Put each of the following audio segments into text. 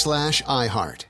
slash iHeart.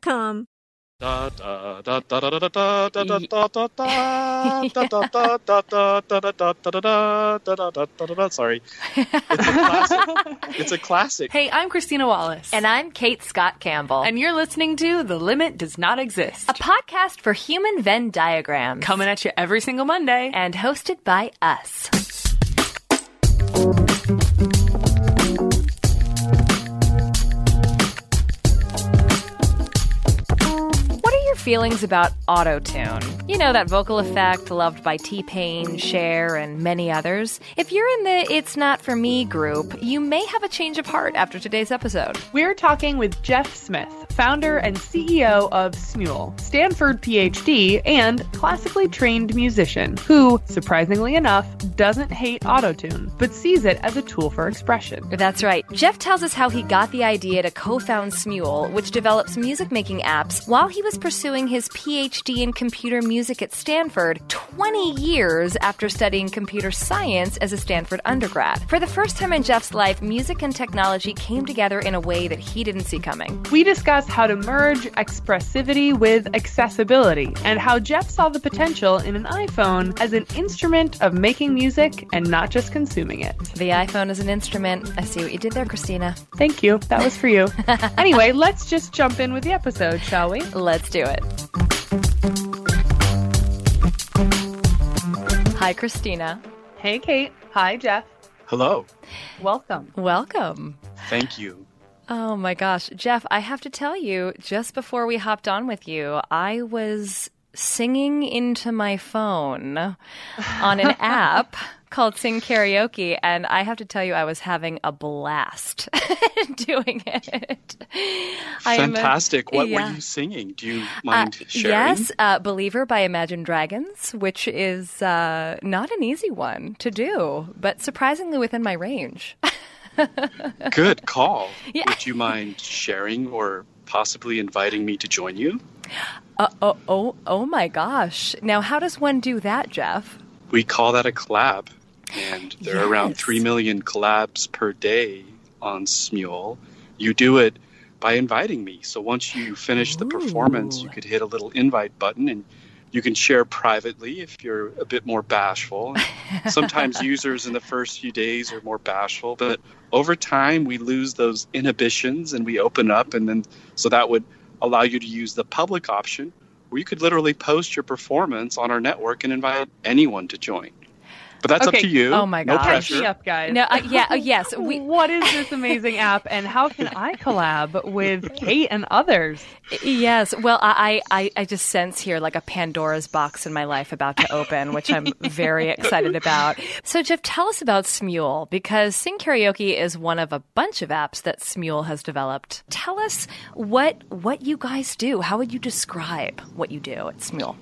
Sorry. It's a classic. It's a classic. Hey, I'm Christina Wallace. And I'm Kate Scott Campbell. And you're listening to The Limit Does Not Exist, a podcast for human Venn diagrams. Coming at you every single Monday. And hosted by us. Feelings about autotune. You know, that vocal effect loved by T Pain, Cher, and many others. If you're in the It's Not For Me group, you may have a change of heart after today's episode. We're talking with Jeff Smith, founder and CEO of Smule, Stanford PhD, and classically trained musician, who, surprisingly enough, doesn't hate autotune, but sees it as a tool for expression. That's right. Jeff tells us how he got the idea to co found Smule, which develops music making apps, while he was pursuing his PhD in computer music at Stanford 20 years after studying computer science as a Stanford undergrad. For the first time in Jeff's life, music and technology came together in a way that he didn't see coming. We discuss how to merge expressivity with accessibility and how Jeff saw the potential in an iPhone as an instrument of making music and not just consuming it. The iPhone is an instrument. I see what you did there, Christina. Thank you. That was for you. anyway, let's just jump in with the episode, shall we? Let's do it. Hi, Christina. Hey, Kate. Hi, Jeff. Hello. Welcome. Welcome. Thank you. Oh my gosh. Jeff, I have to tell you, just before we hopped on with you, I was singing into my phone on an app called Sing Karaoke, and I have to tell you, I was having a blast doing it. Fantastic. A, what yeah. were you singing? Do you mind uh, sharing? Yes, uh, Believer by Imagine Dragons, which is uh, not an easy one to do, but surprisingly within my range. Good call. Yeah. Would you mind sharing or possibly inviting me to join you? Uh, oh, oh, oh my gosh. Now, how does one do that, Jeff? We call that a collab. And there yes. are around 3 million collabs per day on Smule. You do it by inviting me. So once you finish the performance, you could hit a little invite button and you can share privately if you're a bit more bashful. Sometimes users in the first few days are more bashful, but over time we lose those inhibitions and we open up and then so that would allow you to use the public option where you could literally post your performance on our network and invite anyone to join. But that's okay. up to you. Oh my gosh. No pressure. up, guys. No, uh, yeah, uh, yes. We... what is this amazing app, and how can I collab with Kate and others? Yes. Well, I, I, I just sense here like a Pandora's box in my life about to open, which I'm very excited about. So, Jeff, tell us about Smule because Sing Karaoke is one of a bunch of apps that Smule has developed. Tell us what what you guys do. How would you describe what you do at Smule?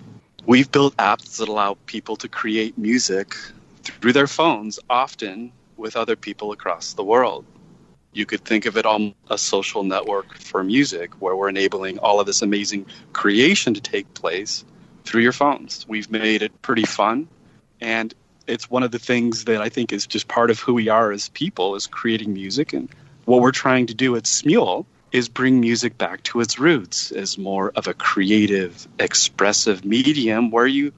We've built apps that allow people to create music through their phones, often with other people across the world. You could think of it on a social network for music where we're enabling all of this amazing creation to take place through your phones. We've made it pretty fun and it's one of the things that I think is just part of who we are as people is creating music and what we're trying to do at Smule is bring music back to its roots as more of a creative, expressive medium where you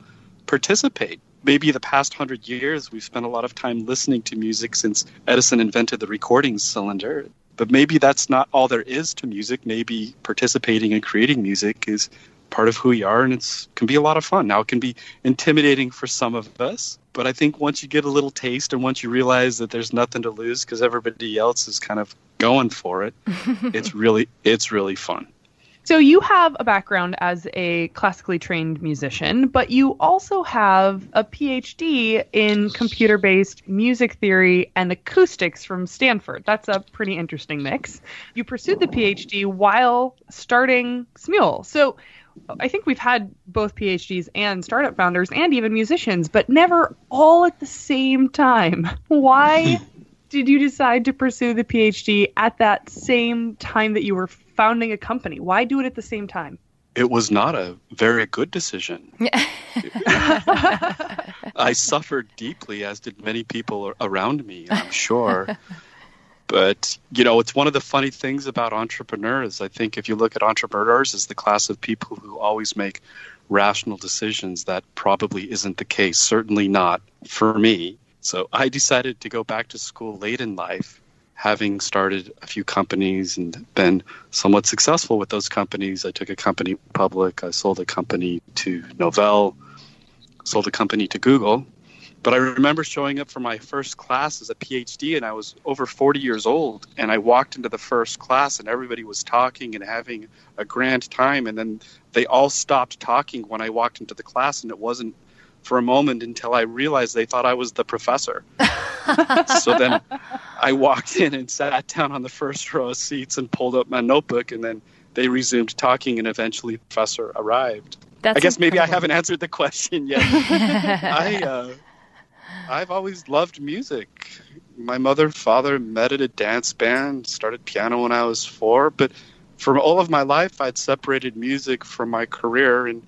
participate maybe the past hundred years we've spent a lot of time listening to music since Edison invented the recording cylinder. But maybe that's not all there is to music. Maybe participating and creating music is part of who we are and it can be a lot of fun. Now it can be intimidating for some of us, but I think once you get a little taste and once you realize that there's nothing to lose because everybody else is kind of going for it, it's really it's really fun. So you have a background as a classically trained musician, but you also have a PhD in computer-based music theory and acoustics from Stanford. That's a pretty interesting mix. You pursued the PhD while starting Smule. So I think we've had both PhDs and startup founders and even musicians, but never all at the same time. Why did you decide to pursue the PhD at that same time that you were founding a company? Why do it at the same time? It was not a very good decision. I suffered deeply, as did many people around me, I'm sure. but, you know, it's one of the funny things about entrepreneurs. I think if you look at entrepreneurs as the class of people who always make rational decisions, that probably isn't the case. Certainly not for me. So I decided to go back to school late in life having started a few companies and been somewhat successful with those companies. I took a company public, I sold a company to Novell, sold a company to Google. But I remember showing up for my first class as a PhD, and I was over 40 years old. And I walked into the first class, and everybody was talking and having a grand time. And then they all stopped talking when I walked into the class, and it wasn't for a moment until I realized they thought I was the professor. so then I walked in and sat down on the first row of seats and pulled up my notebook, and then they resumed talking, and eventually the professor arrived. That's I guess incredible. maybe I haven't answered the question yet. I, uh, I've always loved music. My mother and father met at a dance band, started piano when I was four, but for all of my life, I'd separated music from my career. And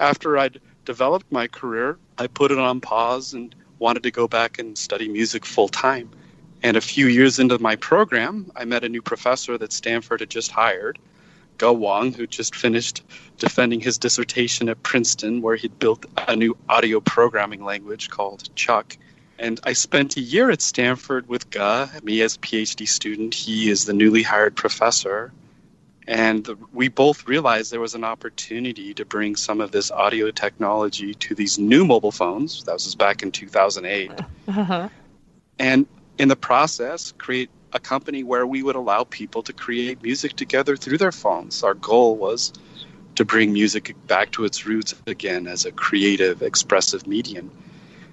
after I'd developed my career, I put it on pause and wanted to go back and study music full time. And a few years into my program, I met a new professor that Stanford had just hired, Ge Wang, who just finished defending his dissertation at Princeton, where he'd built a new audio programming language called ChucK. And I spent a year at Stanford with Ge, me as a PhD student. He is the newly hired professor. And we both realized there was an opportunity to bring some of this audio technology to these new mobile phones. That was back in 2008. Uh-huh. And in the process, create a company where we would allow people to create music together through their phones. Our goal was to bring music back to its roots again as a creative, expressive medium.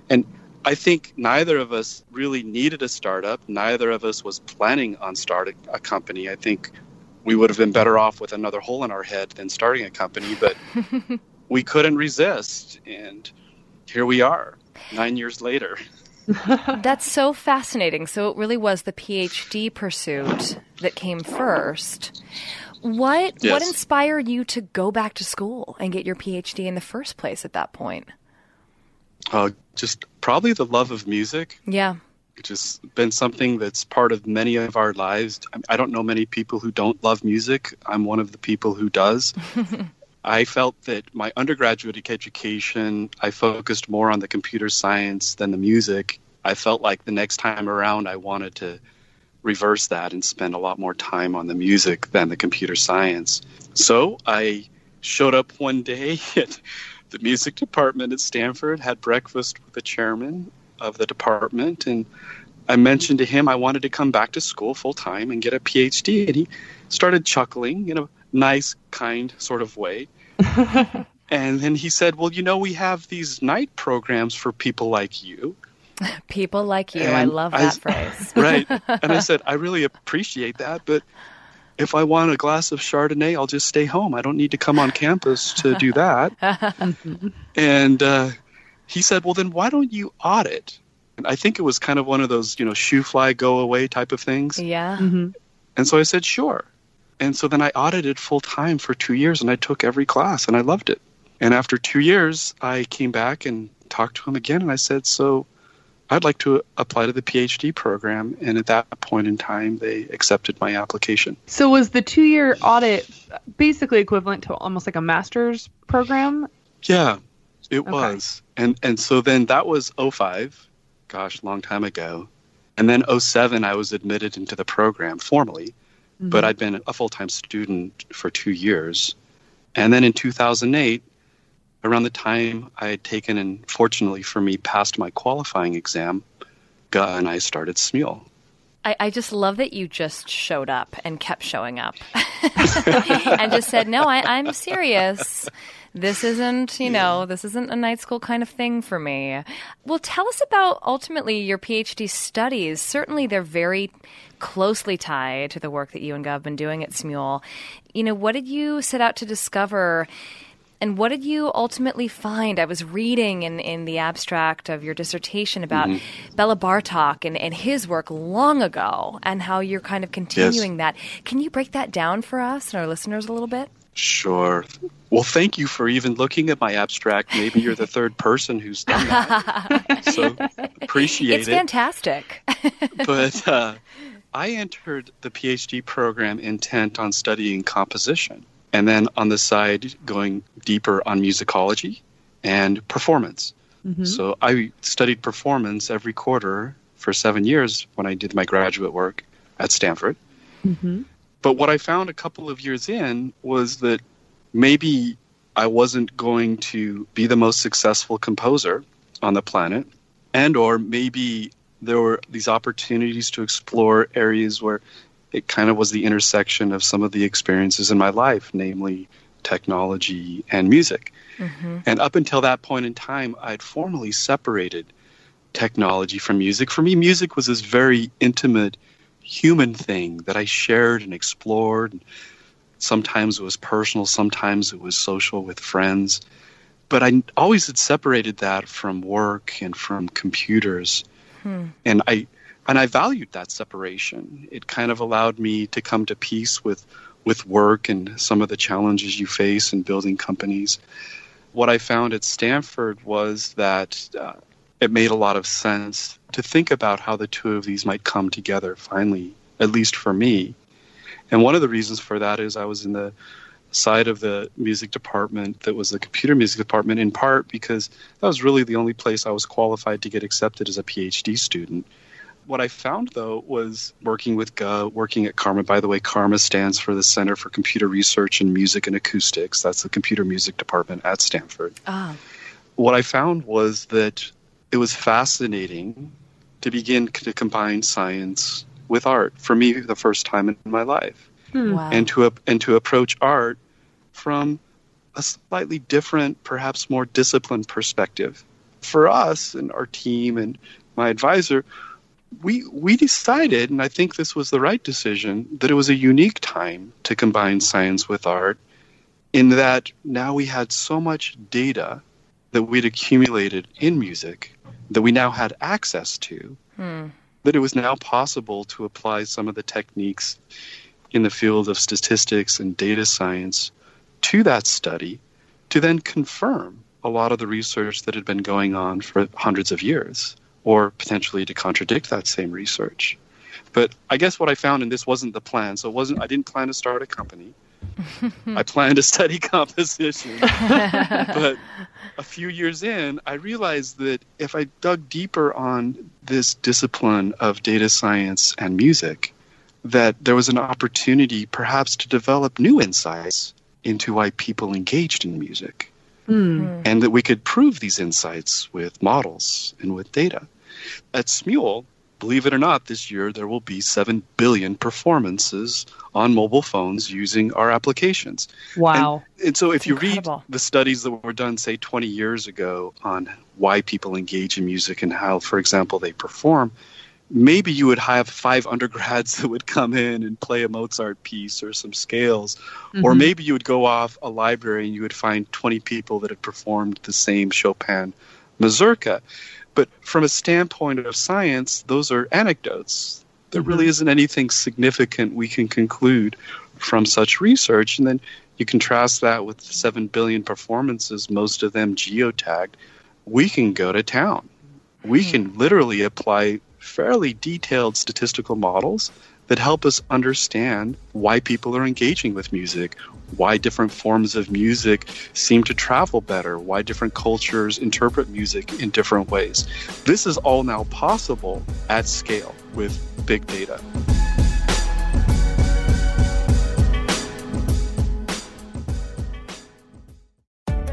And I think neither of us really needed a startup. Neither of us was planning on starting a company. I think we would have been better off with another hole in our head than starting a company, but we couldn't resist. And here we are, nine years later. That's so fascinating. So it really was the PhD pursuit that came first. What yes. what inspired you to go back to school and get your PhD in the first place at that point? Uh, just probably the love of music. Yeah. Which has been something that's part of many of our lives. I don't know many people who don't love music. I'm one of the people who does. I felt that my undergraduate education, I focused more on the computer science than the music. I felt like the next time around, I wanted to reverse that and spend a lot more time on the music than the computer science. So I showed up one day at the music department at Stanford, had breakfast with the chairman of the department, and I mentioned to him I wanted to come back to school full time and get a PhD. And he started chuckling in a nice, kind sort of way. and then he said, Well, you know, we have these night programs for people like you. People like you. And I love that I, phrase. right. And I said, I really appreciate that, but if I want a glass of Chardonnay, I'll just stay home. I don't need to come on campus to do that. and uh, he said, Well, then why don't you audit? And I think it was kind of one of those, you know, shoo fly, go away type of things. Yeah. Mm-hmm. And so I said, Sure. And so then I audited full time for two years and I took every class and I loved it. And after two years, I came back and talked to him again and I said, So I'd like to apply to the PhD program. And at that point in time, they accepted my application. So was the two year audit basically equivalent to almost like a master's program? Yeah, it okay. was. And and so then that was 05, gosh, long time ago. And then 07, I was admitted into the program formally, mm-hmm. but I'd been a full time student for two years. And then in 2008, around the time I had taken and fortunately for me passed my qualifying exam, Ge and I started Smule. I, I, just love that you just showed up and kept showing up and just said, no, I, I'm serious. This isn't, you know, this isn't a night school kind of thing for me. Well, tell us about ultimately your PhD studies. Certainly, they're very closely tied to the work that you and Ge have been doing at Smule. You know, what did you set out to discover? And what did you ultimately find? I was reading in, in the abstract of your dissertation about mm-hmm. Bela Bartok and, and his work long ago and how you're kind of continuing yes. that. Can you break that down for us and our listeners a little bit? Sure. Well, thank you for even looking at my abstract. Maybe you're the third person who's done that. so appreciate it's it. It's fantastic. but uh, I entered the PhD program intent on studying composition and then on the side going deeper on musicology and performance. Mm-hmm. So I studied performance every quarter for seven years when I did my graduate work at Stanford. Mm-hmm. But what I found a couple of years in was that maybe I wasn't going to be the most successful composer on the planet, and or maybe there were these opportunities to explore areas where it kind of was the intersection of some of the experiences in my life, namely technology and music. Mm-hmm. And up until that point in time, I'd formally separated technology from music. For me, music was this very intimate human thing that I shared and explored. Sometimes it was personal, sometimes it was social with friends. But I always had separated that from work and from computers. Hmm. And I and I valued that separation. It kind of allowed me to come to peace with with work and some of the challenges you face in building companies. What I found at Stanford was that uh, it made a lot of sense to think about how the two of these might come together finally, at least for me. And one of the reasons for that is I was in the side of the music department that was the computer music department in part because that was really the only place I was qualified to get accepted as a PhD student. What I found though was working with Ge, working at CCRMA. By the way, CCRMA stands for the Center for Computer Research in Music and Acoustics. That's the computer music department at Stanford. Ah. What I found was that it was fascinating to begin to combine science with art for me the first time in my life. Hmm. Wow. And to and to approach art from a slightly different, perhaps more disciplined perspective. For us and our team and my advisor, we we decided, and I think this was the right decision, that it was a unique time to combine science with art, in that now we had so much data that we'd accumulated in music that we now had access to, hmm. that it was now possible to apply some of the techniques in the field of statistics and data science to that study to then confirm a lot of the research that had been going on for hundreds of years, or potentially to contradict that same research. But I guess what I found, and this wasn't the plan, so it wasn't I didn't plan to start a company. I planned to study composition. but a few years in, I realized that if I dug deeper on this discipline of data science and music, that there was an opportunity perhaps to develop new insights into why people engaged in music. Mm. And that we could prove these insights with models and with data. At Smule, believe it or not, this year there will be 7 billion performances on mobile phones using our applications. Wow. And, and so if you read the studies that were done, say, 20 years ago on why people engage in music and how, for example, they perform, maybe you would have five undergrads that would come in and play a Mozart piece or some scales. Mm-hmm. Or maybe you would go off a library and you would find 20 people that had performed the same Chopin mazurka. But from a standpoint of science, those are anecdotes. There mm-hmm. really isn't anything significant we can conclude from such research. And then you contrast that with 7 billion performances, most of them geotagged. We can go to town. We mm-hmm. can literally apply fairly detailed statistical models that help us understand why people are engaging with music, why different forms of music seem to travel better, why different cultures interpret music in different ways. This is all now possible at scale with big data.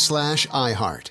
slash iHeart.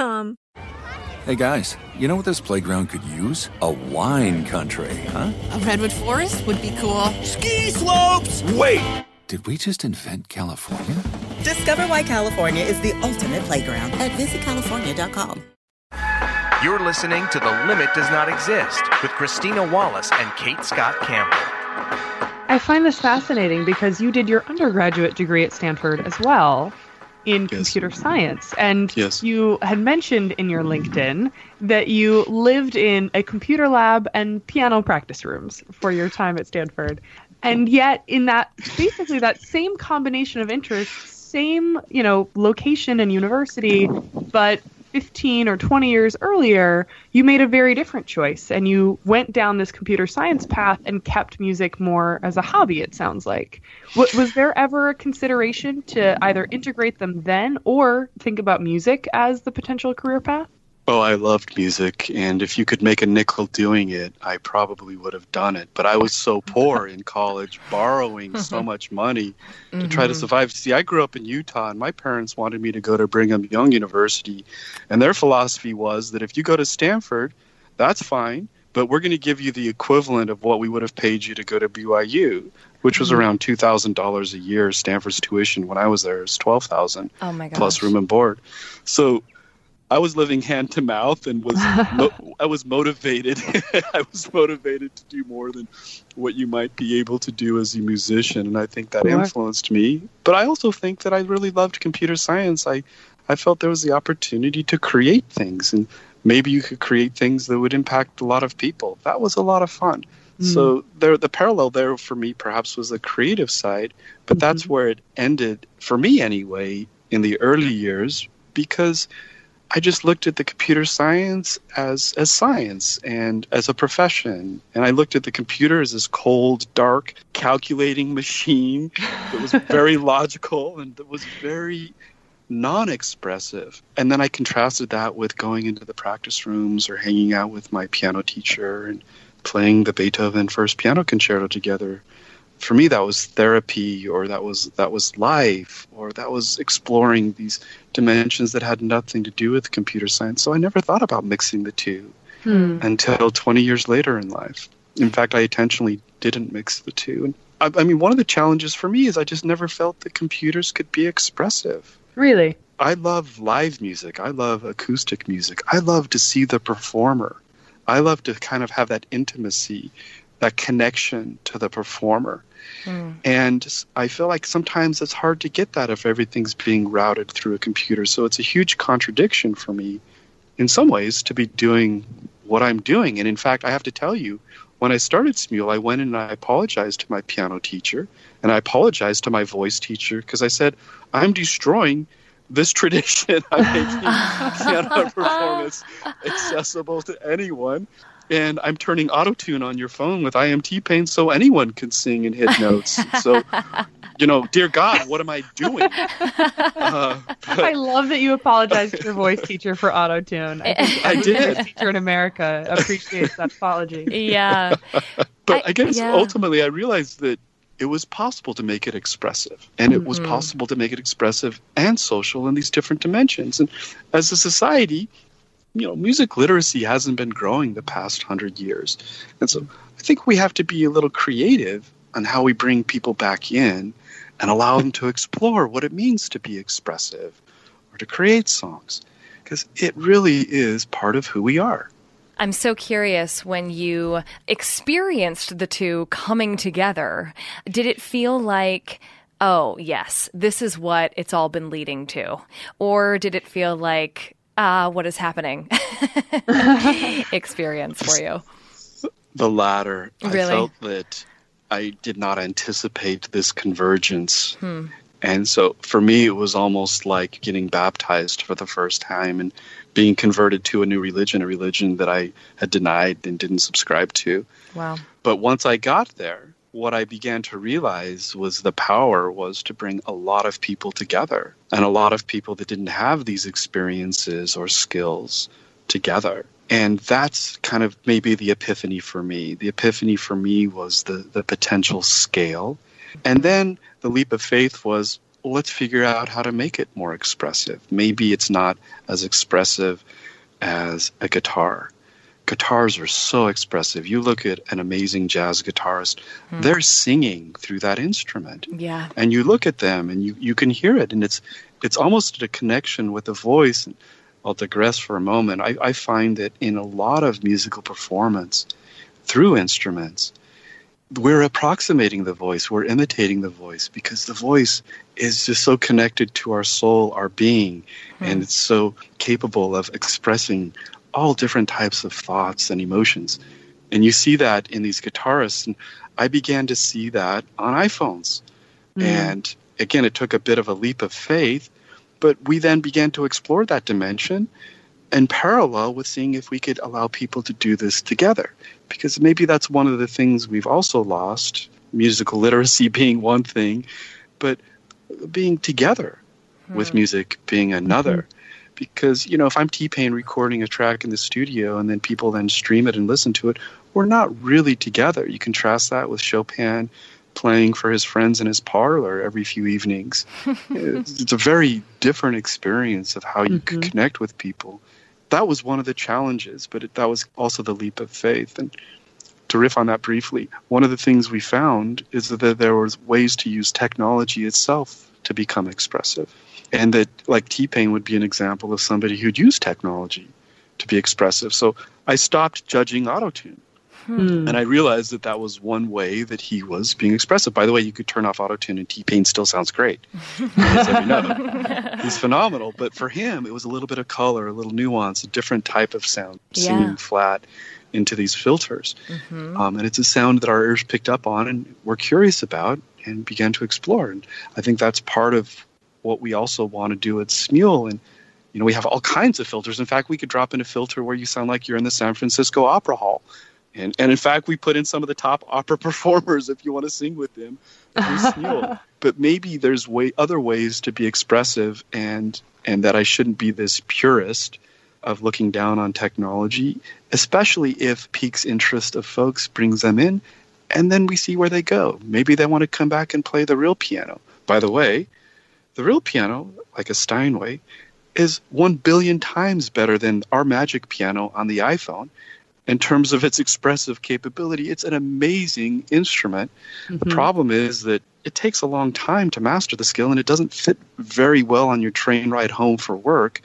A. Hey guys, you know what this playground could use? A wine country, huh? A redwood forest would be cool. Ski slopes! Wait! Did we just invent California? Discover why California is the ultimate playground at visitcalifornia.com. You're listening to The Limit Does Not Exist with Christina Wallace and Kate Scott Campbell. I find this fascinating because you did your undergraduate degree at Stanford as well in yes. computer science. And yes. you had mentioned in your LinkedIn that you lived in a computer lab and piano practice rooms for your time at Stanford. And yet, in that basically that same combination of interests, same you know location and university, but 15 or 20 years earlier, you made a very different choice and you went down this computer science path and kept music more as a hobby, it sounds like. Was there ever a consideration to either integrate them then or think about music as the potential career path? Oh, I loved music, and if you could make a nickel doing it, I probably would have done it. But I was so poor in college, borrowing so much money to try to Mhm. survive. See, I grew up in Utah, and my parents wanted me to go to Brigham Young University, and their philosophy was that if you go to Stanford, that's fine, but we're going to give you the equivalent of what we would have paid you to go to BYU, which was Mhm. around two thousand dollars a year. Stanford's tuition when I was there was twelve thousand Oh my gosh. plus room and board. So I was living hand to mouth and was mo- I was motivated. I was motivated to do more than what you might be able to do as a musician, and I think that Sure. influenced me. But I also think that I really loved computer science. I I felt there was the opportunity to create things, and maybe you could create things that would impact a lot of people. That was a lot of fun. Mm. So there, the parallel there for me perhaps was the creative side, but that's mm-hmm. where it ended for me anyway in the early years because I just looked at the computer science as as science and as a profession, and I looked at the computer as this cold, dark, calculating machine that was very logical and that was very non-expressive. And then I contrasted that with going into the practice rooms or hanging out with my piano teacher and playing the Beethoven First Piano Concerto together. For me, that was therapy, or that was that was life, or that was exploring these dimensions that had nothing to do with computer science. So I never thought about mixing the two Hmm. until 20 years later in life. In fact, I intentionally didn't mix the two. And I, I mean, one of the challenges for me is I just never felt that computers could be expressive. Really? I love live music. I love acoustic music. I love to see the performer. I love to kind of have that intimacy, that connection to the performer. Hmm. And I feel like sometimes it's hard to get that if everything's being routed through a computer. So it's a huge contradiction for me, in some ways, to be doing what I'm doing. And in fact, I have to tell you, when I started Smule, I went and I apologized to my piano teacher and I apologized to my voice teacher because I said, I'm destroying this tradition. I'm making piano performance accessible to anyone. And I'm turning autotune on your phone with I Am T-Pain so anyone can sing and hit notes. So, you know, dear God, what am I doing? Uh, I love that you apologized to your voice teacher for autotune. I, I did. voice teacher in America appreciates that apology. Yeah. but I, guess yeah. ultimately I realized that it was possible to make it expressive and it was Mhm. possible to make it expressive and social in these different dimensions and as a society you know music literacy hasn't been growing the past 100 years and so i think we have to be a little creative on how we bring people back in and allow them to explore what it means to be expressive or to create songs because it really is part of who we are I'm so curious when you experienced the two coming together, did it feel like, oh, yes, this is what it's all been leading to? Or did it feel like, ah, what is happening? Experience for you. The latter. I Really? felt that I did not anticipate this convergence. Hmm. And so for me, it was almost like getting baptized for the first time and being converted to a new religion, a religion that I had denied and didn't subscribe to. Wow. But once I got there, what I began to realize was the power was to bring a lot of people together and a lot of people that didn't have these experiences or skills together. And that's kind of maybe the epiphany for me. The epiphany for me was the, the potential scale. And then the leap of faith was well, let's figure out how to make it more expressive. Maybe it's not as expressive as a guitar. Guitars are so expressive. You look at an amazing jazz guitarist, Hmm. they're singing through that instrument. Yeah. And you look at them and you, you can hear it and it's it's almost a connection with the voice. And I'll digress for a moment. I, I find that in a lot of musical performance through instruments, we're approximating the voice, we're imitating the voice because the voice is just so connected to our soul, our being, and it's so capable of expressing all different types of thoughts and emotions. And you see that in these guitarists. And I began to see that on iPhones. And again, it took a bit of a leap of faith, but we then began to explore that dimension. in parallel with seeing if we could allow people to do this together. Because maybe that's one of the things we've also lost, musical literacy being one thing, but being together hmm. with music being another. Mm-hmm. Because, you know, if I'm T Pain recording a track in the studio and then people then stream it and listen to it, we're not really together. You contrast that with Chopin playing for his friends in his parlor every few evenings. it's, a very different experience of how you mm-hmm. could connect with people that was one of the challenges, but it, that was also the leap of faith. And to riff on that briefly, one of the things we found is that there was ways to use technology itself to become expressive. And that, like T Pain would be an example of somebody who'd use technology to be expressive. So I stopped judging autotune Hmm. And I realized that that was one way that he was being expressive. By the way, you could turn off autotune and T Pain still sounds great. He's phenomenal. But for him, it was a little bit of color, a little nuance, a different type of sound, yeah. singing flat into these filters. Mm-hmm. Um, and it's a sound that our ears picked up on and were curious about and began to explore. And I think that's part of what we also want to do at Smule. And you know, we have all kinds of filters. In fact, we could drop in a filter where you sound like you're in the San Francisco Opera Hall. And, and in fact, we put in some of the top opera performers if you want to sing with them. but maybe there's way other ways to be expressive, and and that I shouldn't be this purist of looking down on technology, especially if piques interest of folks, brings them in, and then we see where they go. Maybe they want to come back and play the real piano. By the way, the real piano, like a Steinway, is one billion times better than our magic piano on the iPhone in terms of its expressive capability. It's an amazing instrument. Mm-hmm. The problem is that it takes a long time to master the skill and it doesn't fit very well on your train ride home for work.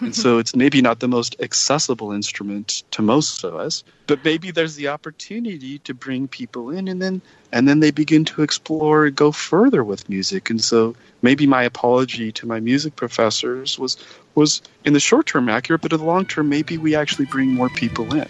and so it's maybe not the most accessible instrument to most of us, but maybe there's the opportunity to bring people in and then and then they begin to explore go further with music. And so maybe my apology to my music professors was was in the short term accurate, but in the long term, maybe we actually bring more people in.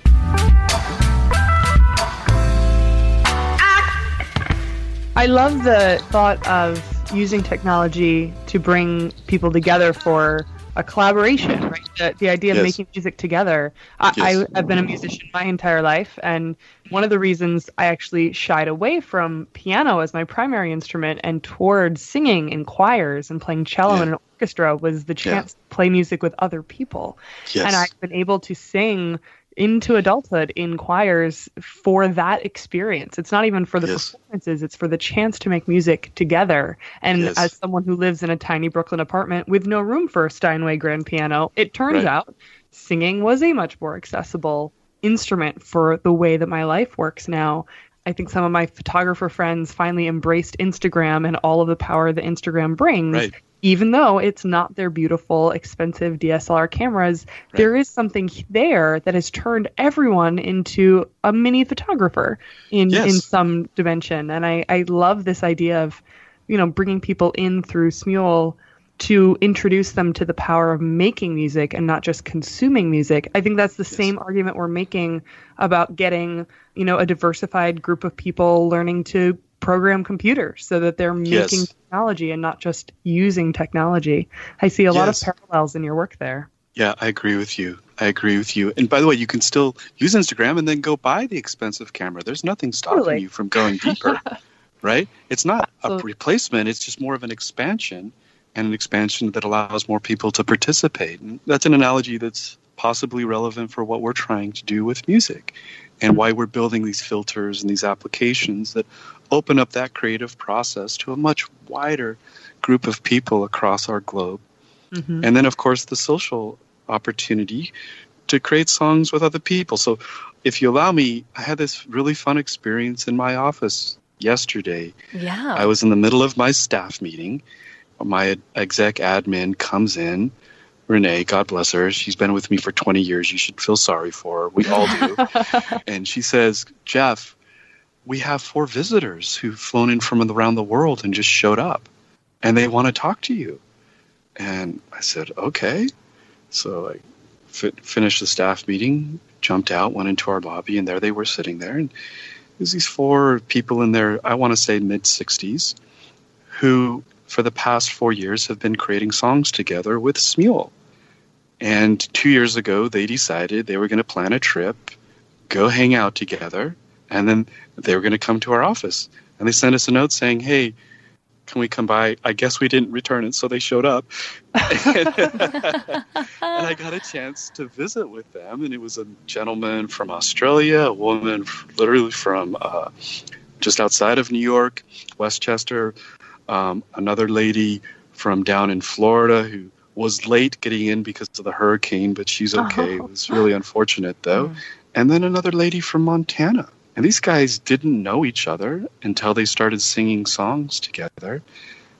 I love the thought of using technology to bring people together for a collaboration, right? The, the idea of yes. making music together. I, yes. I, have been a musician my entire life, and one of the reasons I actually shied away from piano as my primary instrument and towards singing in choirs and playing cello yeah. in an orchestra was the chance yeah. to play music with other people. Yes. And I've been able to sing into adulthood in choirs for that experience. It's not even for the yes. performances, it's for the chance to make music together. And yes. as someone who lives in a tiny Brooklyn apartment with no room for a Steinway grand piano, it turns right. out singing was a much more accessible instrument for the way that my life works now. I think some of my photographer friends finally embraced Instagram and all of the power that Instagram brings. Right even though it's not their beautiful, expensive DSLR cameras, right. there is something there that has turned everyone into a mini photographer in yes. in some dimension. And I, I love this idea of, you know, bringing people in through Smule to introduce them to the power of making music and not just consuming music. I think that's the yes. same argument we're making about getting, you know, a diversified group of people learning to program computers so that they're making yes. technology and not just using technology. I see a yes. lot of parallels in your work there. Yeah, I agree with you. I agree with you. And by the way, you can still use Instagram and then go buy the expensive camera. There's nothing stopping totally. you from going deeper, right? It's not a replacement, it's just more of an expansion and an expansion that allows more people to participate. And that's an analogy that's possibly relevant for what we're trying to do with music and mm-hmm. why we're building these filters and these applications that open up that creative process to a much wider group of people across our globe. Mm-hmm. And then, of course, the social opportunity to create songs with other people. So, if you allow me, I had this really fun experience in my office yesterday. Yeah. I was in the middle of my staff meeting. My exec admin comes in. Renee, God bless her. She's been with me for 20 years. You should feel sorry for her. We all do. and she says, Jeff, we have four visitors who've flown in from around the world and just showed up and they want to talk to you. And I said, okay. So I fi- finished the staff meeting, jumped out, went into our lobby, and there they were sitting there. And there's these four people in their, I want to say, mid 60s who, for the past four years, have been creating songs together with Smule. And two years ago, they decided they were going to plan a trip, go hang out together, and then they were going to come to our office. And they sent us a note saying, hey, can we come by? I guess we didn't return it, so they showed up. and, I got a chance to visit with them, and it was a gentleman from Australia, a woman literally from uh, just outside of New York, Westchester, um, another lady from down in Florida who was late getting in because of the hurricane, but she's okay. Oh. It was really unfortunate, though. Mm. And then another lady from Montana and these guys didn't know each other until they started singing songs together.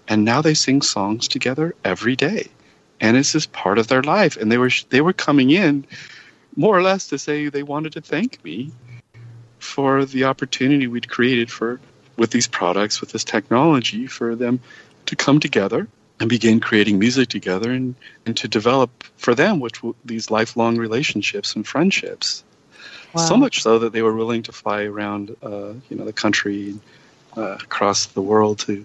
And now they sing songs together every day. And it's just part of their life. And they were they were coming in more or less to say they wanted to thank me for the opportunity we'd created for with these products, with this technology, for them to come together and begin creating music together and, and to develop for them which these lifelong relationships and friendships Wow. So much so that they were willing to fly around, uh, you know, the country, uh, across the world to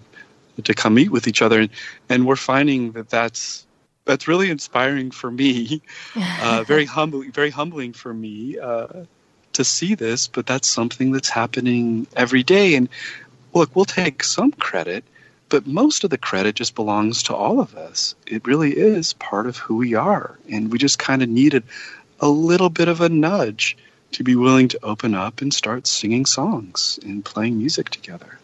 to come meet with each other, and, and we're finding that that's that's really inspiring for me, uh, very humbling, very humbling for me uh, to see this. But that's something that's happening every day, and look, we'll take some credit, but most of the credit just belongs to all of us. It really is part of who we are, and we just kind of needed a little bit of a nudge to be willing to open up and start singing songs and playing music together.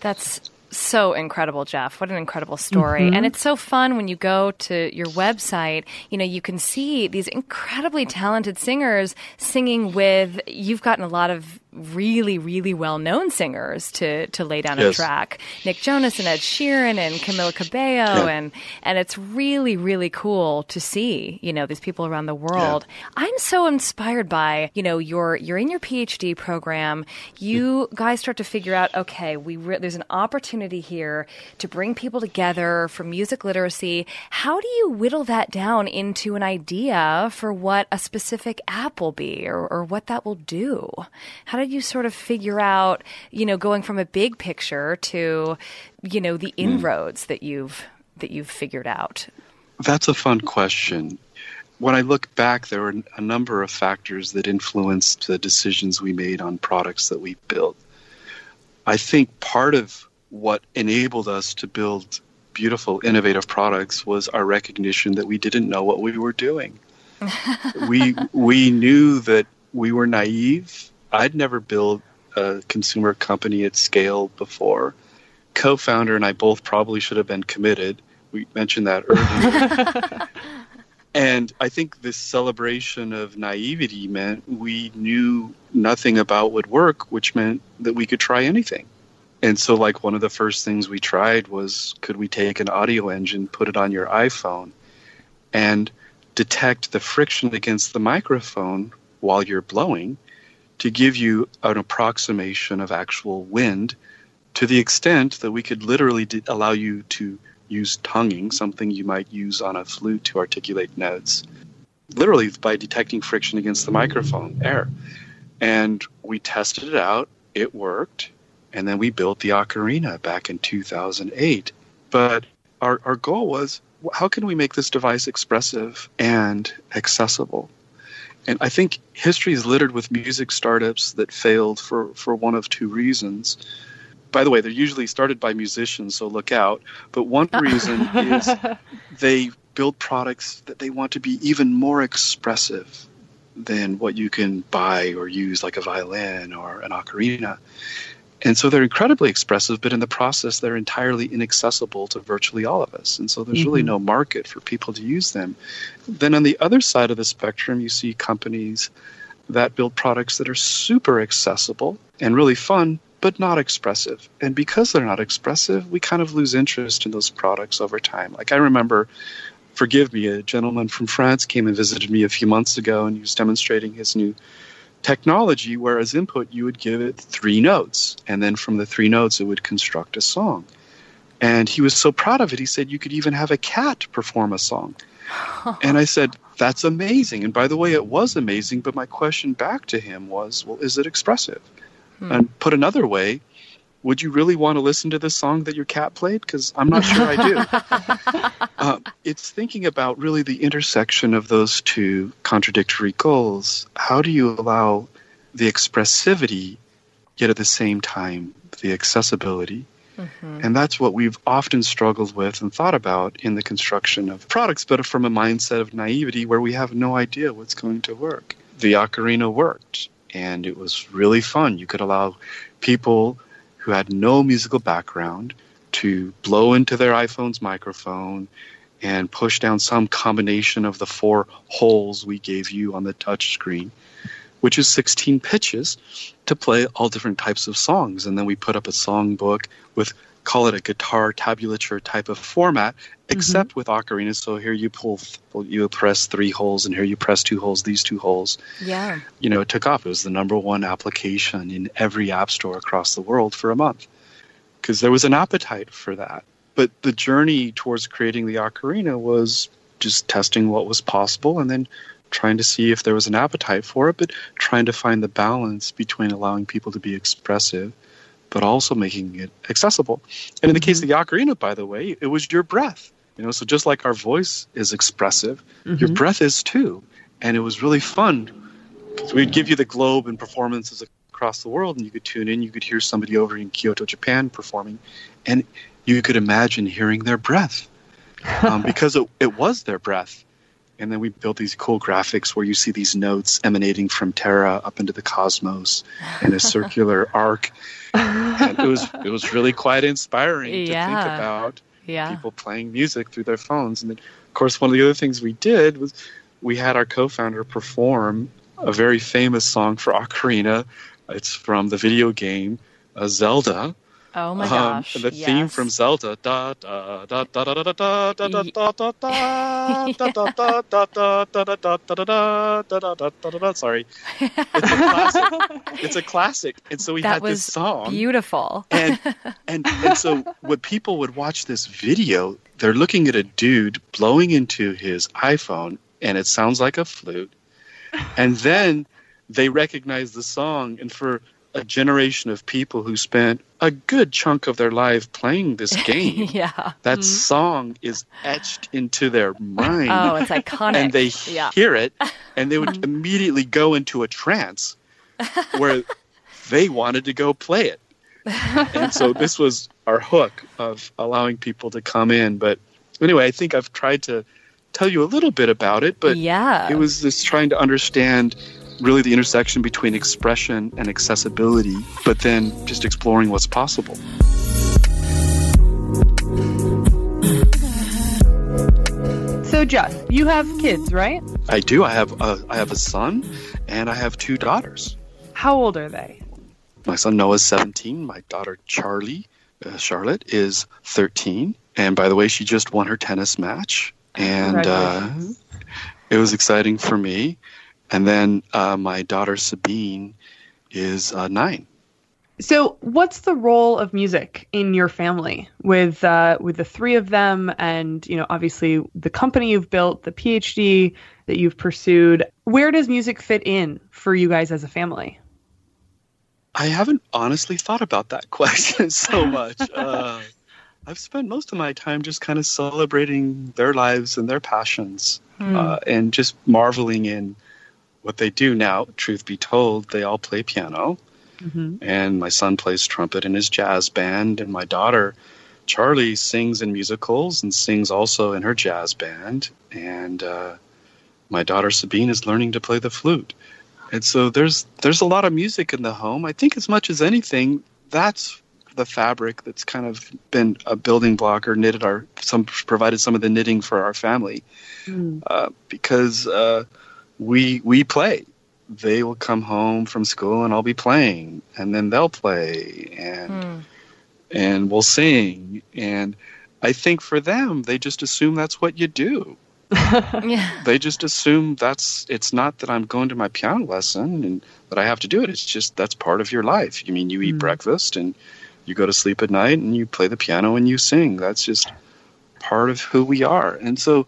That's so incredible, Jeff. What an incredible story. Mm-hmm. And it's so fun when you go to your website, you know, you can see these incredibly talented singers singing with, you've gotten a lot of really, really well known singers to to lay down yes. a track. Nick Jonas and Ed Sheeran and Camila Cabello yeah. and and it's really, really cool to see, you know, these people around the world. Yeah. I'm so inspired by, you know, you're you're in your PhD program. You mm. guys start to figure out, okay, we re- there's an opportunity here to bring people together for music literacy. How do you whittle that down into an idea for what a specific app will be or, or what that will do? How did you sort of figure out, you know, going from a big picture to, you know, the hmm. inroads mm. that you've that you've figured out? That's a fun question. When I look back, there were a number of factors that influenced the decisions we made on products that we built. I think part of what enabled us to build beautiful, innovative products was our recognition that we didn't know what we were doing. we we knew that we were naive I'd never built a consumer company at scale before. Co founder and I both probably should have been committed. We mentioned that earlier. and I think this celebration of naivety meant we knew nothing about would work, which meant that we could try anything. And so, like, one of the first things we tried was could we take an audio engine, put it on your iPhone, and detect the friction against the microphone while you're blowing to give you an approximation of actual wind to the extent that we could literally de- allow you to use tonguing, something you might use on a flute to articulate notes, literally by detecting friction against the microphone air. And we tested it out, it worked, and then we built the Ocarina back in 2008. But our, our goal was how can we make this device expressive and accessible? And I think history is littered with music startups that failed for, for one of two reasons. By the way, they're usually started by musicians, so look out. But one reason is they build products that they want to be even more expressive than what you can buy or use, like a violin or an ocarina. And so they're incredibly expressive, but in the process, they're entirely inaccessible to virtually all of us. And so there's mm-hmm. really no market for people to use them. Then on the other side of the spectrum, you see companies that build products that are super accessible and really fun, but not expressive. And because they're not expressive, we kind of lose interest in those products over time. Like I remember, forgive me, a gentleman from France came and visited me a few months ago and he was demonstrating his new technology where as input you would give it three notes and then from the three notes it would construct a song. And he was so proud of it he said you could even have a cat perform a song. And i said that's amazing. And by the way it was amazing but my question back to him was well is it expressive? Hmm. and put another way would you really want to listen to this song that your cat played? Because I'm not sure I do. uh, it's thinking about really the intersection of those two contradictory goals. How do you allow the expressivity, yet at the same time, the accessibility? Mm-hmm. And that's what we've often struggled with and thought about in the construction of products, but from a mindset of naivety where we have no idea what's going to work. The ocarina worked, and it was really fun. You could allow people who had no musical background to blow into their iPhone's microphone and push down some combination of the four holes we gave you on the touch screen, which is 16 pitches to play all different types of songs. And then we put up a songbook with call it a guitar tablature type of format, mm-hmm. except mm-hmm. with ocarina. So here you pull, you press three holes, and here you press two holes. These two holes. Yeah. You know, it took off. It was the number one application in every app store across the world for a month, because there was an appetite for that. But the journey towards creating the ocarina was just testing what was possible, and then trying to see if there was an appetite for it, but trying to find the balance between allowing people to be expressive but also making it accessible. And in the case of the ocarina, by the way, it was your breath. You know, so just like our voice is expressive, mm-hmm. your breath is too. And it was really fun because we'd give you the globe and performances across the world, and you could tune in. You could hear somebody over in Kyoto, Japan, performing, and you could imagine hearing their breath um, because it, it was their breath. And then we built these cool graphics where you see these notes emanating from Terra up into the cosmos in a circular arc it was it was really quite inspiring yeah. to think about yeah. people playing music through their phones. And then, of course, one of the other things we did was we had our co-founder perform a very famous song for ocarina. It's from the video game uh, Zelda, Oh my gosh! the yes. theme from Zelda. Da da da da da da da da da da da da da da da da Sorry, it's a classic. It's a classic, and so we had this song. Beautiful. and and and so when people would watch this video, they're looking at a dude blowing into his iPhone, and it sounds like a flute, and then they recognize the song, and for a generation of people who spent a good chunk of their life playing this game. yeah. That mm-hmm. song is etched into their mind. Oh, it's iconic. And they yeah. hear it and they would immediately go into a trance where they wanted to go play it. and so this was our hook of allowing people to come in. But anyway, I think I've tried to tell you a little bit about it, but yeah. it was just trying to understand really the intersection between expression and accessibility, but then just exploring what's possible. So, Jeff, you have kids, right? I do. I have a, I have a son, and I have two daughters. How old are they? My son Noah is 17. My daughter Charlie, uh, Charlotte, is 13. And by the way, she just won her tennis match, and uh, it was exciting for me. And then uh, my daughter Sabine is uh, nine. So, what's the role of music in your family with uh, with the three of them, and you know, obviously the company you've built, the PhD that you've pursued? Where does music fit in for you guys as a family? I haven't honestly thought about that question so much. uh, I've spent most of my time just kind of celebrating their lives and their passions, hmm. uh, and just marveling in what they do now, truth be told, they all play piano. Mm-hmm. And my son plays trumpet in his jazz band, and my daughter, Charlie, sings in musicals and sings also in her jazz band. And uh, my daughter Sabine is learning to play the flute. And so there's there's a lot of music in the home. I think as much as anything, that's the fabric that's kind of been a building block or knitted our some provided some of the knitting for our family mm. uh, because uh, we we play. They will come home from school and I'll be playing, and then they'll play, and hmm. and we'll sing. And I think for them, they just assume that's what you do. yeah. They just assume that's it's not that I'm going to my piano lesson and that I have to do it. It's just that's part of your life. You mean you eat mm. breakfast and you go to sleep at night and you play the piano and you sing. That's just part of who we are. And so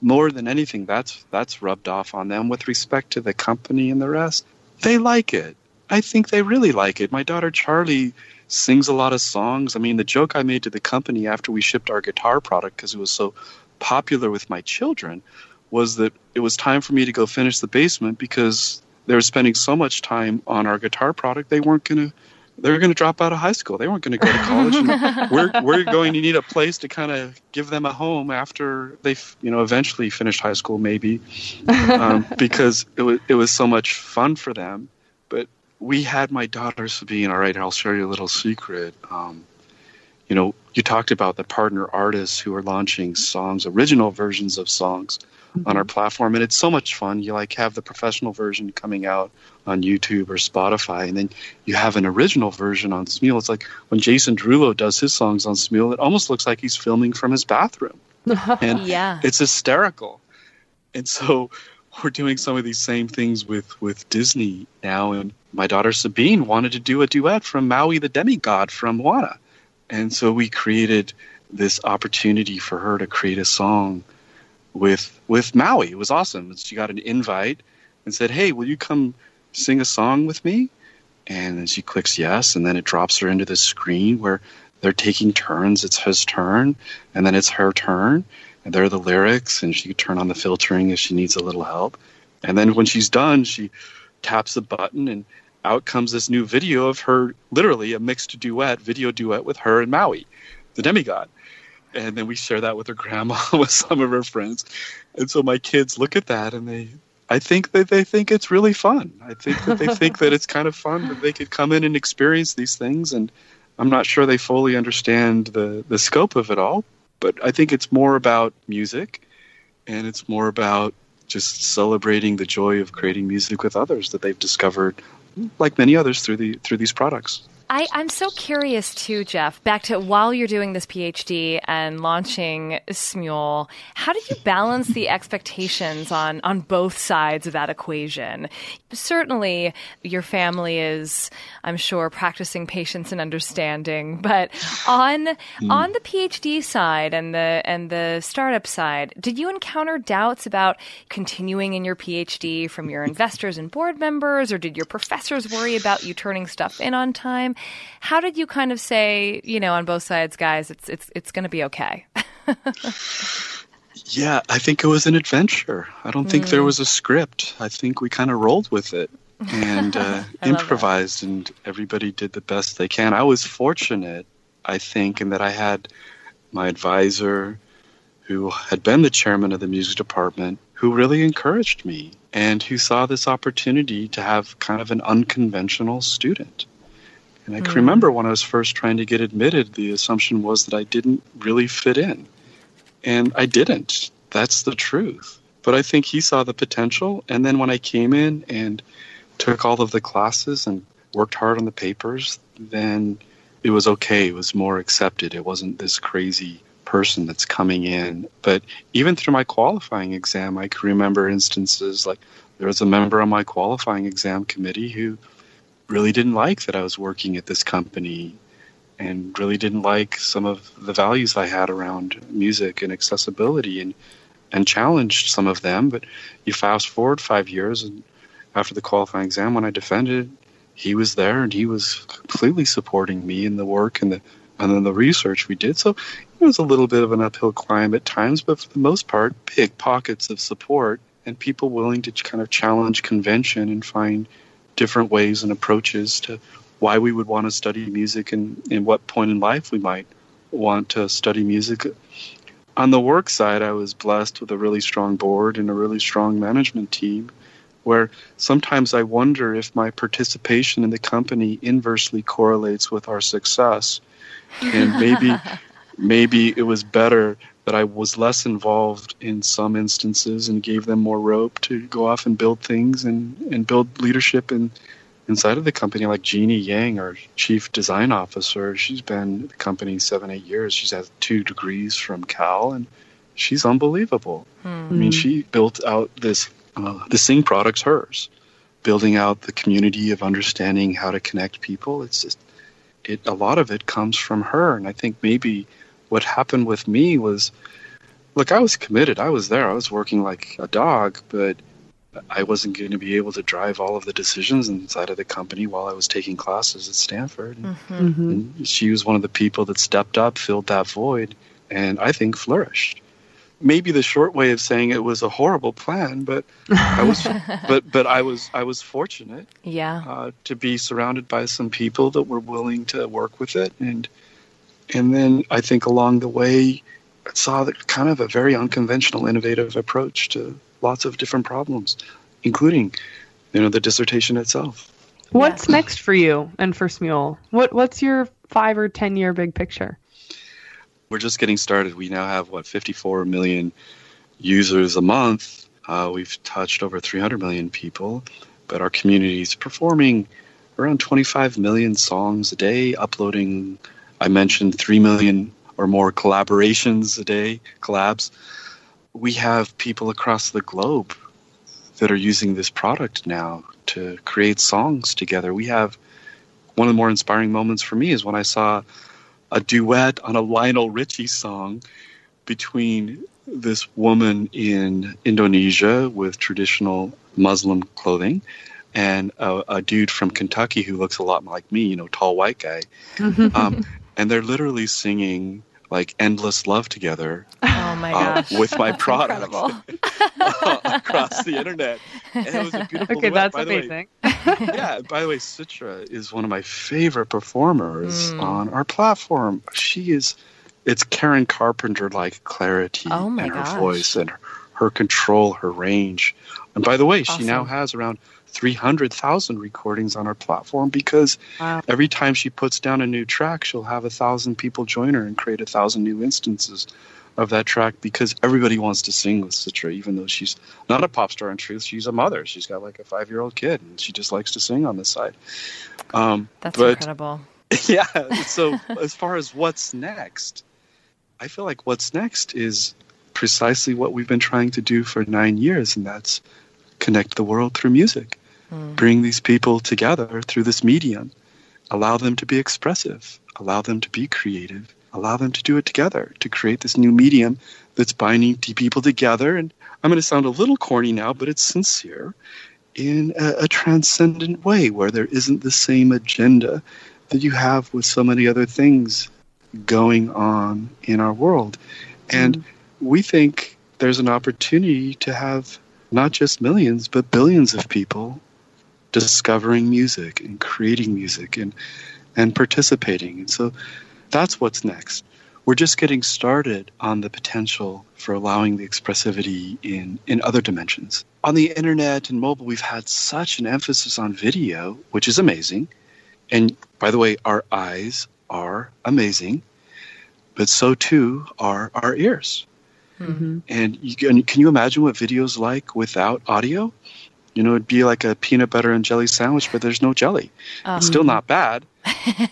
more than anything, that's that's rubbed off on them with respect to the company and the rest. They like it. I think they really like it. My daughter Charlie sings a lot of songs. I mean, the joke I made to the company after we shipped our guitar product because it was so popular with my children was that it was time for me to go finish the basement because they were spending so much time on our guitar product they weren't going to they were going to drop out of high school. They weren't going to go to college. We're we're going to need a place to kind of give them a home after they, you know, eventually finished high school, maybe, um, because it was it was so much fun for them. But we had my daughter Sabine. All right, I'll share you a little secret. Um, you know, you talked about the partner artists who are launching songs, original versions of songs. On our mm-hmm. platform, and it's so much fun. You like have the professional version coming out on YouTube or Spotify, and then you have an original version on Smule. It's like when Jason Derulo does his songs on Smule, it almost looks like he's filming from his bathroom, and yeah, it's hysterical. And so we're doing some of these same things with with Disney now, and my daughter Sabine wanted to do a duet from Maui the demigod from Moana. And so we created this opportunity for her to create a song with with Maui. It was awesome. She got an invite and said, "Hey, will you come sing a song with me?" And then she clicks yes, and then it drops her into the screen where they're taking turns. It's his turn, and then it's her turn, and there are the lyrics, and she can turn on the filtering if she needs a little help. And then when she's done, she taps the button, and out comes this new video of her, literally a mixed duet, video duet with her and Maui, the demigod. And then we share that with her grandma, with some of her friends. And so my kids look at that and they, I think that they think it's really fun. I think that they think that it's kind of fun that they could come in and experience these things. And I'm not sure they fully understand the, the scope of it all, but I think it's more about music and it's more about just celebrating the joy of creating music with others that they've discovered like many others through the through these products. I, I'm so curious too, Jeff. Back to while you're doing this PhD and launching Smule, how did you balance the expectations on on both sides of that equation? Certainly, your family is, I'm sure, practicing patience and understanding. But on mm. on the PhD side and the and the startup side, did you encounter doubts about continuing in your PhD from your investors and board members, or did your professors worry about you turning stuff in on time? How did you kind of say, you know, on both sides, guys, it's it's it's going to be okay? yeah, I think it was an adventure. I don't mm. think there mm. was a script. I think we kind of rolled with it and uh, improvised, and everybody did the best they can. I was fortunate, I think, in that I had my advisor, who had been the chairman of the music department, who really encouraged me and who saw this opportunity to have kind of an unconventional student. And I can mm. remember when I was first trying to get admitted, the assumption was that I didn't really fit in. And I didn't. That's the truth. But I think he saw the potential. And then when I came in and took all of the classes and worked hard on the papers, then it was okay. It was more accepted. It wasn't this crazy person that's coming in. But even through my qualifying exam, I can remember instances like there was a member on my qualifying exam committee who really didn't like that I was working at this company and really didn't like some of the values I had around music and accessibility and and challenged some of them. But you fast forward five years and after the qualifying exam when I defended, he was there and he was completely supporting me in the work and the and then the research we did. So it was a little bit of an uphill climb at times, but for the most part, big pockets of support and people willing to kind of challenge convention and find different ways and approaches to why we would want to study music and in what point in life we might want to study music. On the work side, I was blessed with a really strong board and a really strong management team where sometimes I wonder if my participation in the company inversely correlates with our success. And maybe maybe it was better that I was less involved in some instances and gave them more rope to go off and build things and, and build leadership in, inside of the company, like Jeannie Yang, our chief design officer. She's been at the company seven, eight years. She's had two degrees from Cal, and she's unbelievable. Hmm. I mean, she built out this, uh, the Sing product's hers, building out the community of understanding how to connect people. It's just, it, a lot of it comes from her. And I think maybe what happened with me was look, I was committed. I was there. I was working like a dog, but I wasn't going to be able to drive all of the decisions inside of the company while I was taking classes at Stanford. Mm-hmm. And she was one of the people that stepped up, filled that void, and I think flourished. Maybe the short way of saying it was a horrible plan, but I was, but but I was I was fortunate Yeah. uh, to be surrounded by some people that were willing to work with it, and and then I think along the way, I saw that kind of a very unconventional, innovative approach to lots of different problems, including, you know, the dissertation itself. What's next for you and for Smule? What What's your five or ten year big picture? We're just getting started. We now have what 54 million users a month. Uh, we've touched over 300 million people, but our community is performing around 25 million songs a day, uploading. I mentioned 3 million or more collaborations a day, collabs. We have people across the globe that are using this product now to create songs together. We have one of the more inspiring moments for me is when I saw a duet on a Lionel Richie song between this woman in Indonesia with traditional Muslim clothing and a, a dude from Kentucky who looks a lot like me, you know, tall white guy. Um, and they're literally singing like endless love together Oh my uh, with my product incredible. across the internet. And it was a beautiful Okay, duet, that's by the way. amazing. yeah, by the way, Citra is one of my favorite performers Mm. on our platform. She is, it's Karen Carpenter like clarity Oh my and her gosh. voice and her, her control, her range. And by the way, she now has around 300,000 recordings on our platform because Wow. every time she puts down a new track, she'll have a thousand people join her and create a thousand new instances of that track because everybody wants to sing with Citra, even though she's not a pop star in truth. She's a mother. She's got like a five year old kid and she just likes to sing on the side. Um, That's but incredible. yeah. So as far as what's next, I feel like what's next is precisely what we've been trying to do for nine years, and that's connect the world through music. Hmm. Bring these people together through this medium, allow them to be expressive, allow them to be creative, allow them to do it together to create this new medium that's binding t- people together. And I'm going to sound a little corny now, but it's sincere in a, a transcendent way where there isn't the same agenda that you have with so many other things going on in our world. And hmm. we think there's an opportunity to have not just millions, but billions of people discovering music and creating music and, and participating. And so that's what's next. We're just getting started on the potential for allowing the expressivity in, in other dimensions. On the internet and mobile, we've had such an emphasis on video, which is amazing. And by the way, our eyes are amazing, but so too are our ears. Mm-hmm. And you can, can you imagine what video's like without audio? You know, it'd be like a peanut butter and jelly sandwich, but there's no jelly. It's still not bad,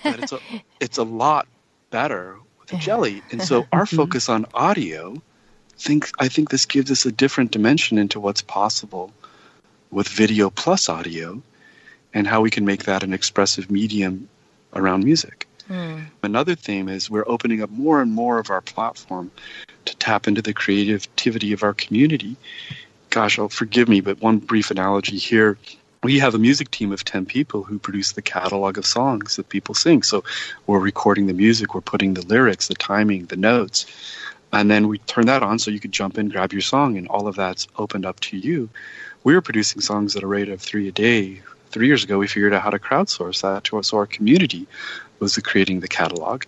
but it's a, it's a lot better with the jelly. And so our focus on audio, think I think this gives us a different dimension into what's possible with video plus audio, and how we can make that an expressive medium around music. Hmm. Another theme is we're opening up more and more of our platform to tap into the creativity of our community. Gosh, oh, forgive me, but one brief analogy here. We have a music team of 10 people who produce the catalog of songs that people sing. So we're recording the music, we're putting the lyrics, the timing, the notes, and then we turn that on so you could jump in, grab your song, and all of that's opened up to you. We were producing songs at a rate of three a day. Three years ago, we figured out how to crowdsource that to us. So our community was creating the catalog.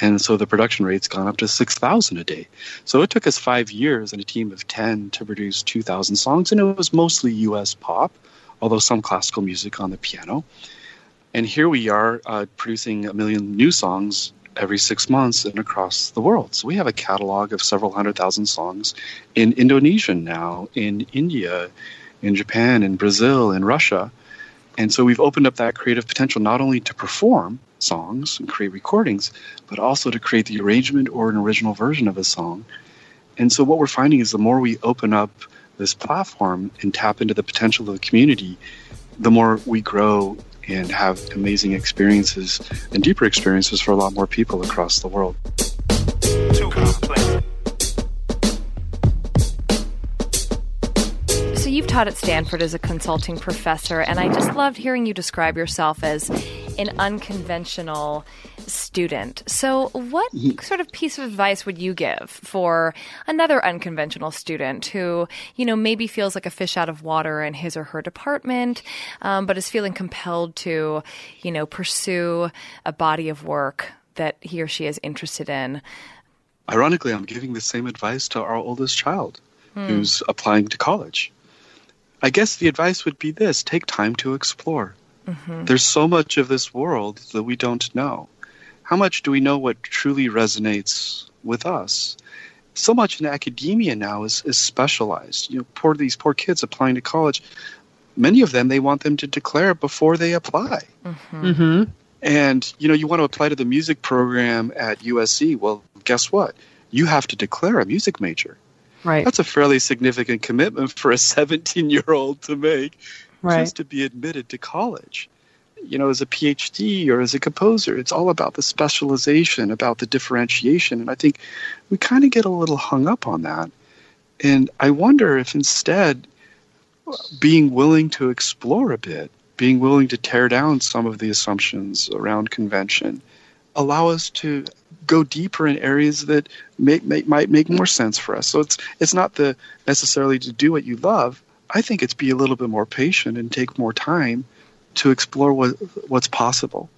And so the production rate's gone up to 6,000 a day. So it took us five years and a team of 10 to produce 2,000 songs. And it was mostly US pop, although some classical music on the piano. And here we are uh, producing a million new songs every six months and across the world. So we have a catalog of several hundred thousand songs in Indonesian now, in India, in Japan, in Brazil, in Russia. And so we've opened up that creative potential not only to perform songs and create recordings, but also to create the arrangement or an original version of a song. And so what we're finding is the more we open up this platform and tap into the potential of the community, the more we grow and have amazing experiences and deeper experiences for a lot more people across the world. So you've taught at Stanford as a consulting professor, and I just loved hearing you describe yourself as an unconventional student. So, what sort of piece of advice would you give for another unconventional student who, you know, maybe feels like a fish out of water in his or her department, um, but is feeling compelled to, you know, pursue a body of work that he or she is interested in? Ironically, I'm giving the same advice to our oldest child Hmm. who's applying to college. I guess the advice would be this take time to explore. Mhm. There's so much of this world that we don't know. How much do we know what truly resonates with us? So much in academia now is, is specialized. You know, poor these poor kids applying to college. Many of them they want them to declare before they apply. Mm-hmm. And you know, you want to apply to the music program at USC. Well, guess what? You have to declare a music major. Right. That's a fairly significant commitment for a 17 year old to make Right. just to be admitted to college. You know, as a PhD or as a composer, it's all about the specialization, about the differentiation. And I think we kind of get a little hung up on that. And I wonder if instead, being willing to explore a bit, being willing to tear down some of the assumptions around convention, allow us to go deeper in areas that may, may, might make more sense for us. So it's it's not the necessarily to do what you love. I think it's be a little bit more patient and take more time to explore what what's possible.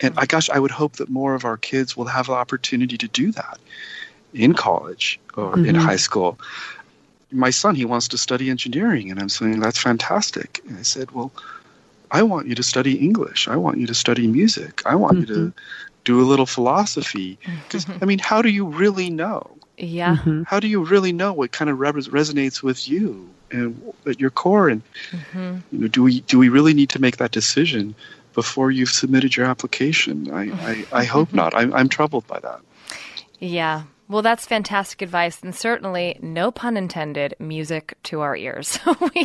And I gosh, I would hope that more of our kids will have the opportunity to do that in college or in Mhm. high school. My son, he wants to study engineering, and I'm saying that's fantastic. And I said, well, I want you to study English. I want you to study music. I want you to do a little philosophy. Because mm-hmm. I mean, how do you really know? Yeah. Mm-hmm. How do you really know what kind of res- resonates with you and at your core? And Mhm. you know, do we do we really need to make that decision before you've submitted your application? I mm-hmm. I, I hope not. I'm I'm troubled by that. Yeah. Well, that's fantastic advice, and certainly, no pun intended, music to our ears. we,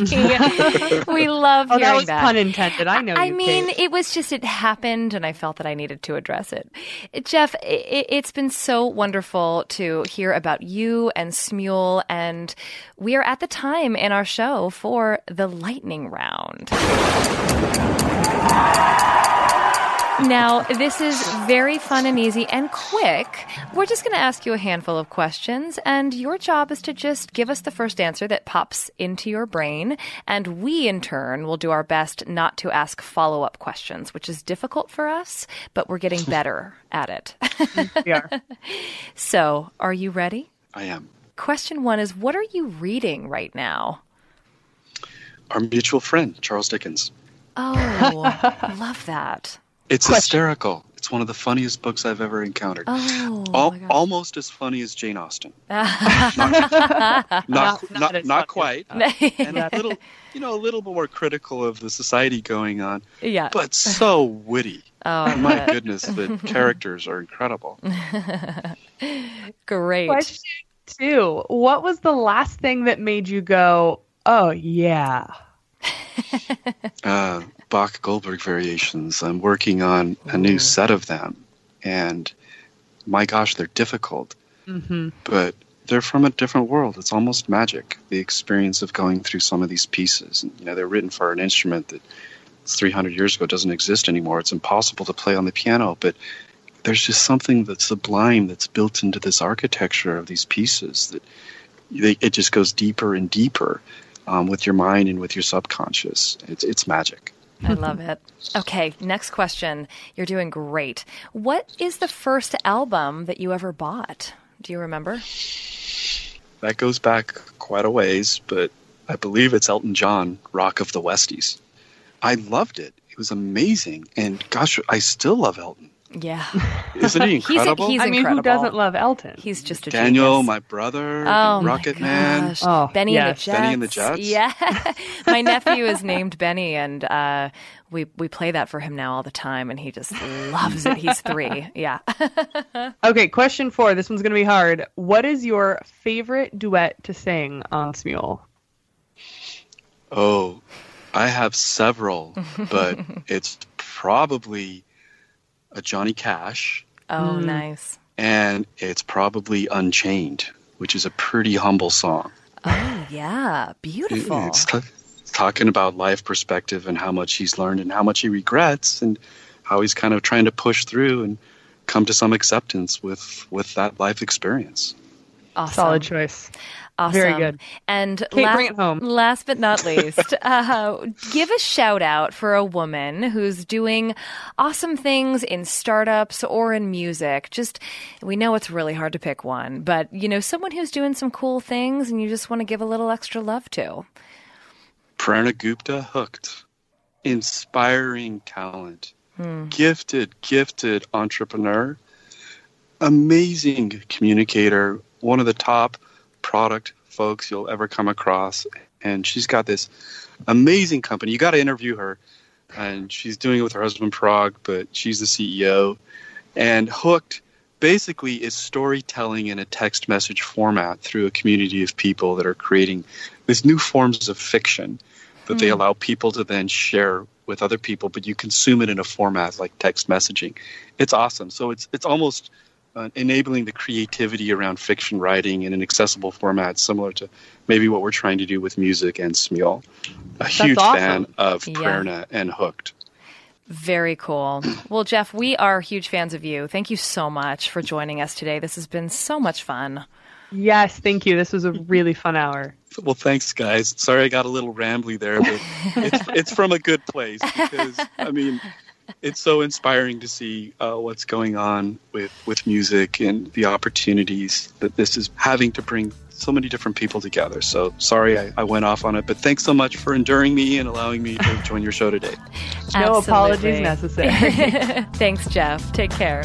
we love Oh, hearing that was pun intended. I know I mean, it was just it happened, and I felt that I needed to address it. Jeff, it, it's been so wonderful to hear about you and Smule, and we are at the time in our show for the lightning round. Now, this is very fun and easy and quick. We're just going to ask you a handful of questions, and your job is to just give us the first answer that pops into your brain. And we, in turn, will do our best not to ask follow up questions, which is difficult for us, but we're getting better at it. we are. So, are you ready? I am. Question one is What are you reading right now? Our mutual friend, Charles Dickens. Oh, love that. It's hysterical. It's one of the funniest books I've ever encountered. Oh, Al- almost as funny as Jane Austen. not, Not, Not not, as not, quite. and a little, you know, a little more critical of the society going on. Yeah. But so witty. Oh, oh my goodness, the characters are incredible. Great. Question two: What was the last thing that made you go, "Oh yeah"? Uh, Bach Goldberg variations. I'm working on a new set of them, and my gosh, they're difficult, Mm-hmm. but they're from a different world. It's almost magic. The experience of going through some of these pieces, and, you know, they're written for an instrument that 300 years ago doesn't exist anymore. It's impossible to play on the piano, but there's just something that's sublime that's built into this architecture of these pieces that they, it just goes deeper and deeper um, with your mind and with your subconscious. It's it's magic. I love it. Okay, next question. You're doing great. What is the first album that you ever bought? Do you remember? That goes back quite a ways, but I believe it's Elton John, Rock of the Westies. I loved it. It was amazing, and gosh, I still love Elton. Yeah. Isn't he incredible? he's I mean, incredible. who doesn't love Elton? He's just a Daniel, genius. my brother, Oh Rocket my Man. Oh, Benny and the yes. Jets. Benny and the Jets? Yeah. my nephew is named Benny and uh, we we play that for him now all the time and he just loves it. He's 3. Yeah. Okay, question four. This one's going to be hard. What is your favorite duet to sing on Smule? Oh, I have several, but it's probably a Johnny Cash, oh, Hmm. nice. and it's probably Unchained, which is a pretty humble song. Oh, yeah. Beautiful. It's t- talking about life perspective and how much he's learned and how much he regrets and how he's kind of trying to push through and come to some acceptance with with that life experience. Awesome. Solid choice. Awesome. Very good. And Kate, la- bring it home. last but not least, uh, give a shout out for a woman who's doing awesome things in startups or in music. Just, we know it's really hard to pick one, but you know, someone who's doing some cool things and you just want to give a little extra love to. Prerna Gupta hooked. Inspiring talent. Hmm. Gifted, gifted entrepreneur. Amazing communicator. One of the top product folks you'll ever come across. And she's got this amazing company. You got to interview her. And she's doing it with her husband, Parag, but she's the CEO. And Hooked basically is storytelling in a text message format through a community of people that are creating these new forms of fiction that they Mm. allow people to then share with other people, but you consume it in a format like text messaging. It's awesome. So it's it's almost uh, enabling the creativity around fiction writing in an accessible format, similar to maybe what we're trying to do with music and Smule. A huge awesome. fan of Yeah. Prerna and Hooked. Very cool. Well, Jeff, we are huge fans of you. Thank you so much for joining us today. This has been so much fun. Yes, thank you. This was a really fun hour. Well, thanks, guys. Sorry I got a little rambly there, but it's, it's from a good place because, I mean, it's so inspiring to see uh, what's going on with, with music and the opportunities that this is having to bring so many different people together. So sorry I, I went off on it, but thanks so much for enduring me and allowing me to join your show today. No apologies necessary. Thanks, Jeff. Take care.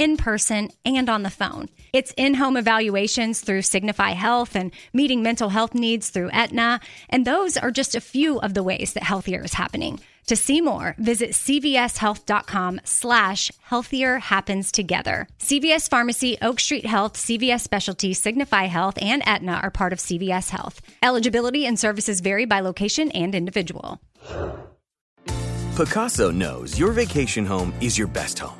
in person and on the phone. It's in home evaluations through Signify Health and meeting mental health needs through Aetna. And those are just a few of the ways that healthier is happening. To see more, visit cvshealth.com slash healthier happens together. CVS Pharmacy, Oak Street Health, CVS Specialty, Signify Health, and Aetna are part of CVS Health. Eligibility and services vary by location and individual. Pacaso knows your vacation home is your best home.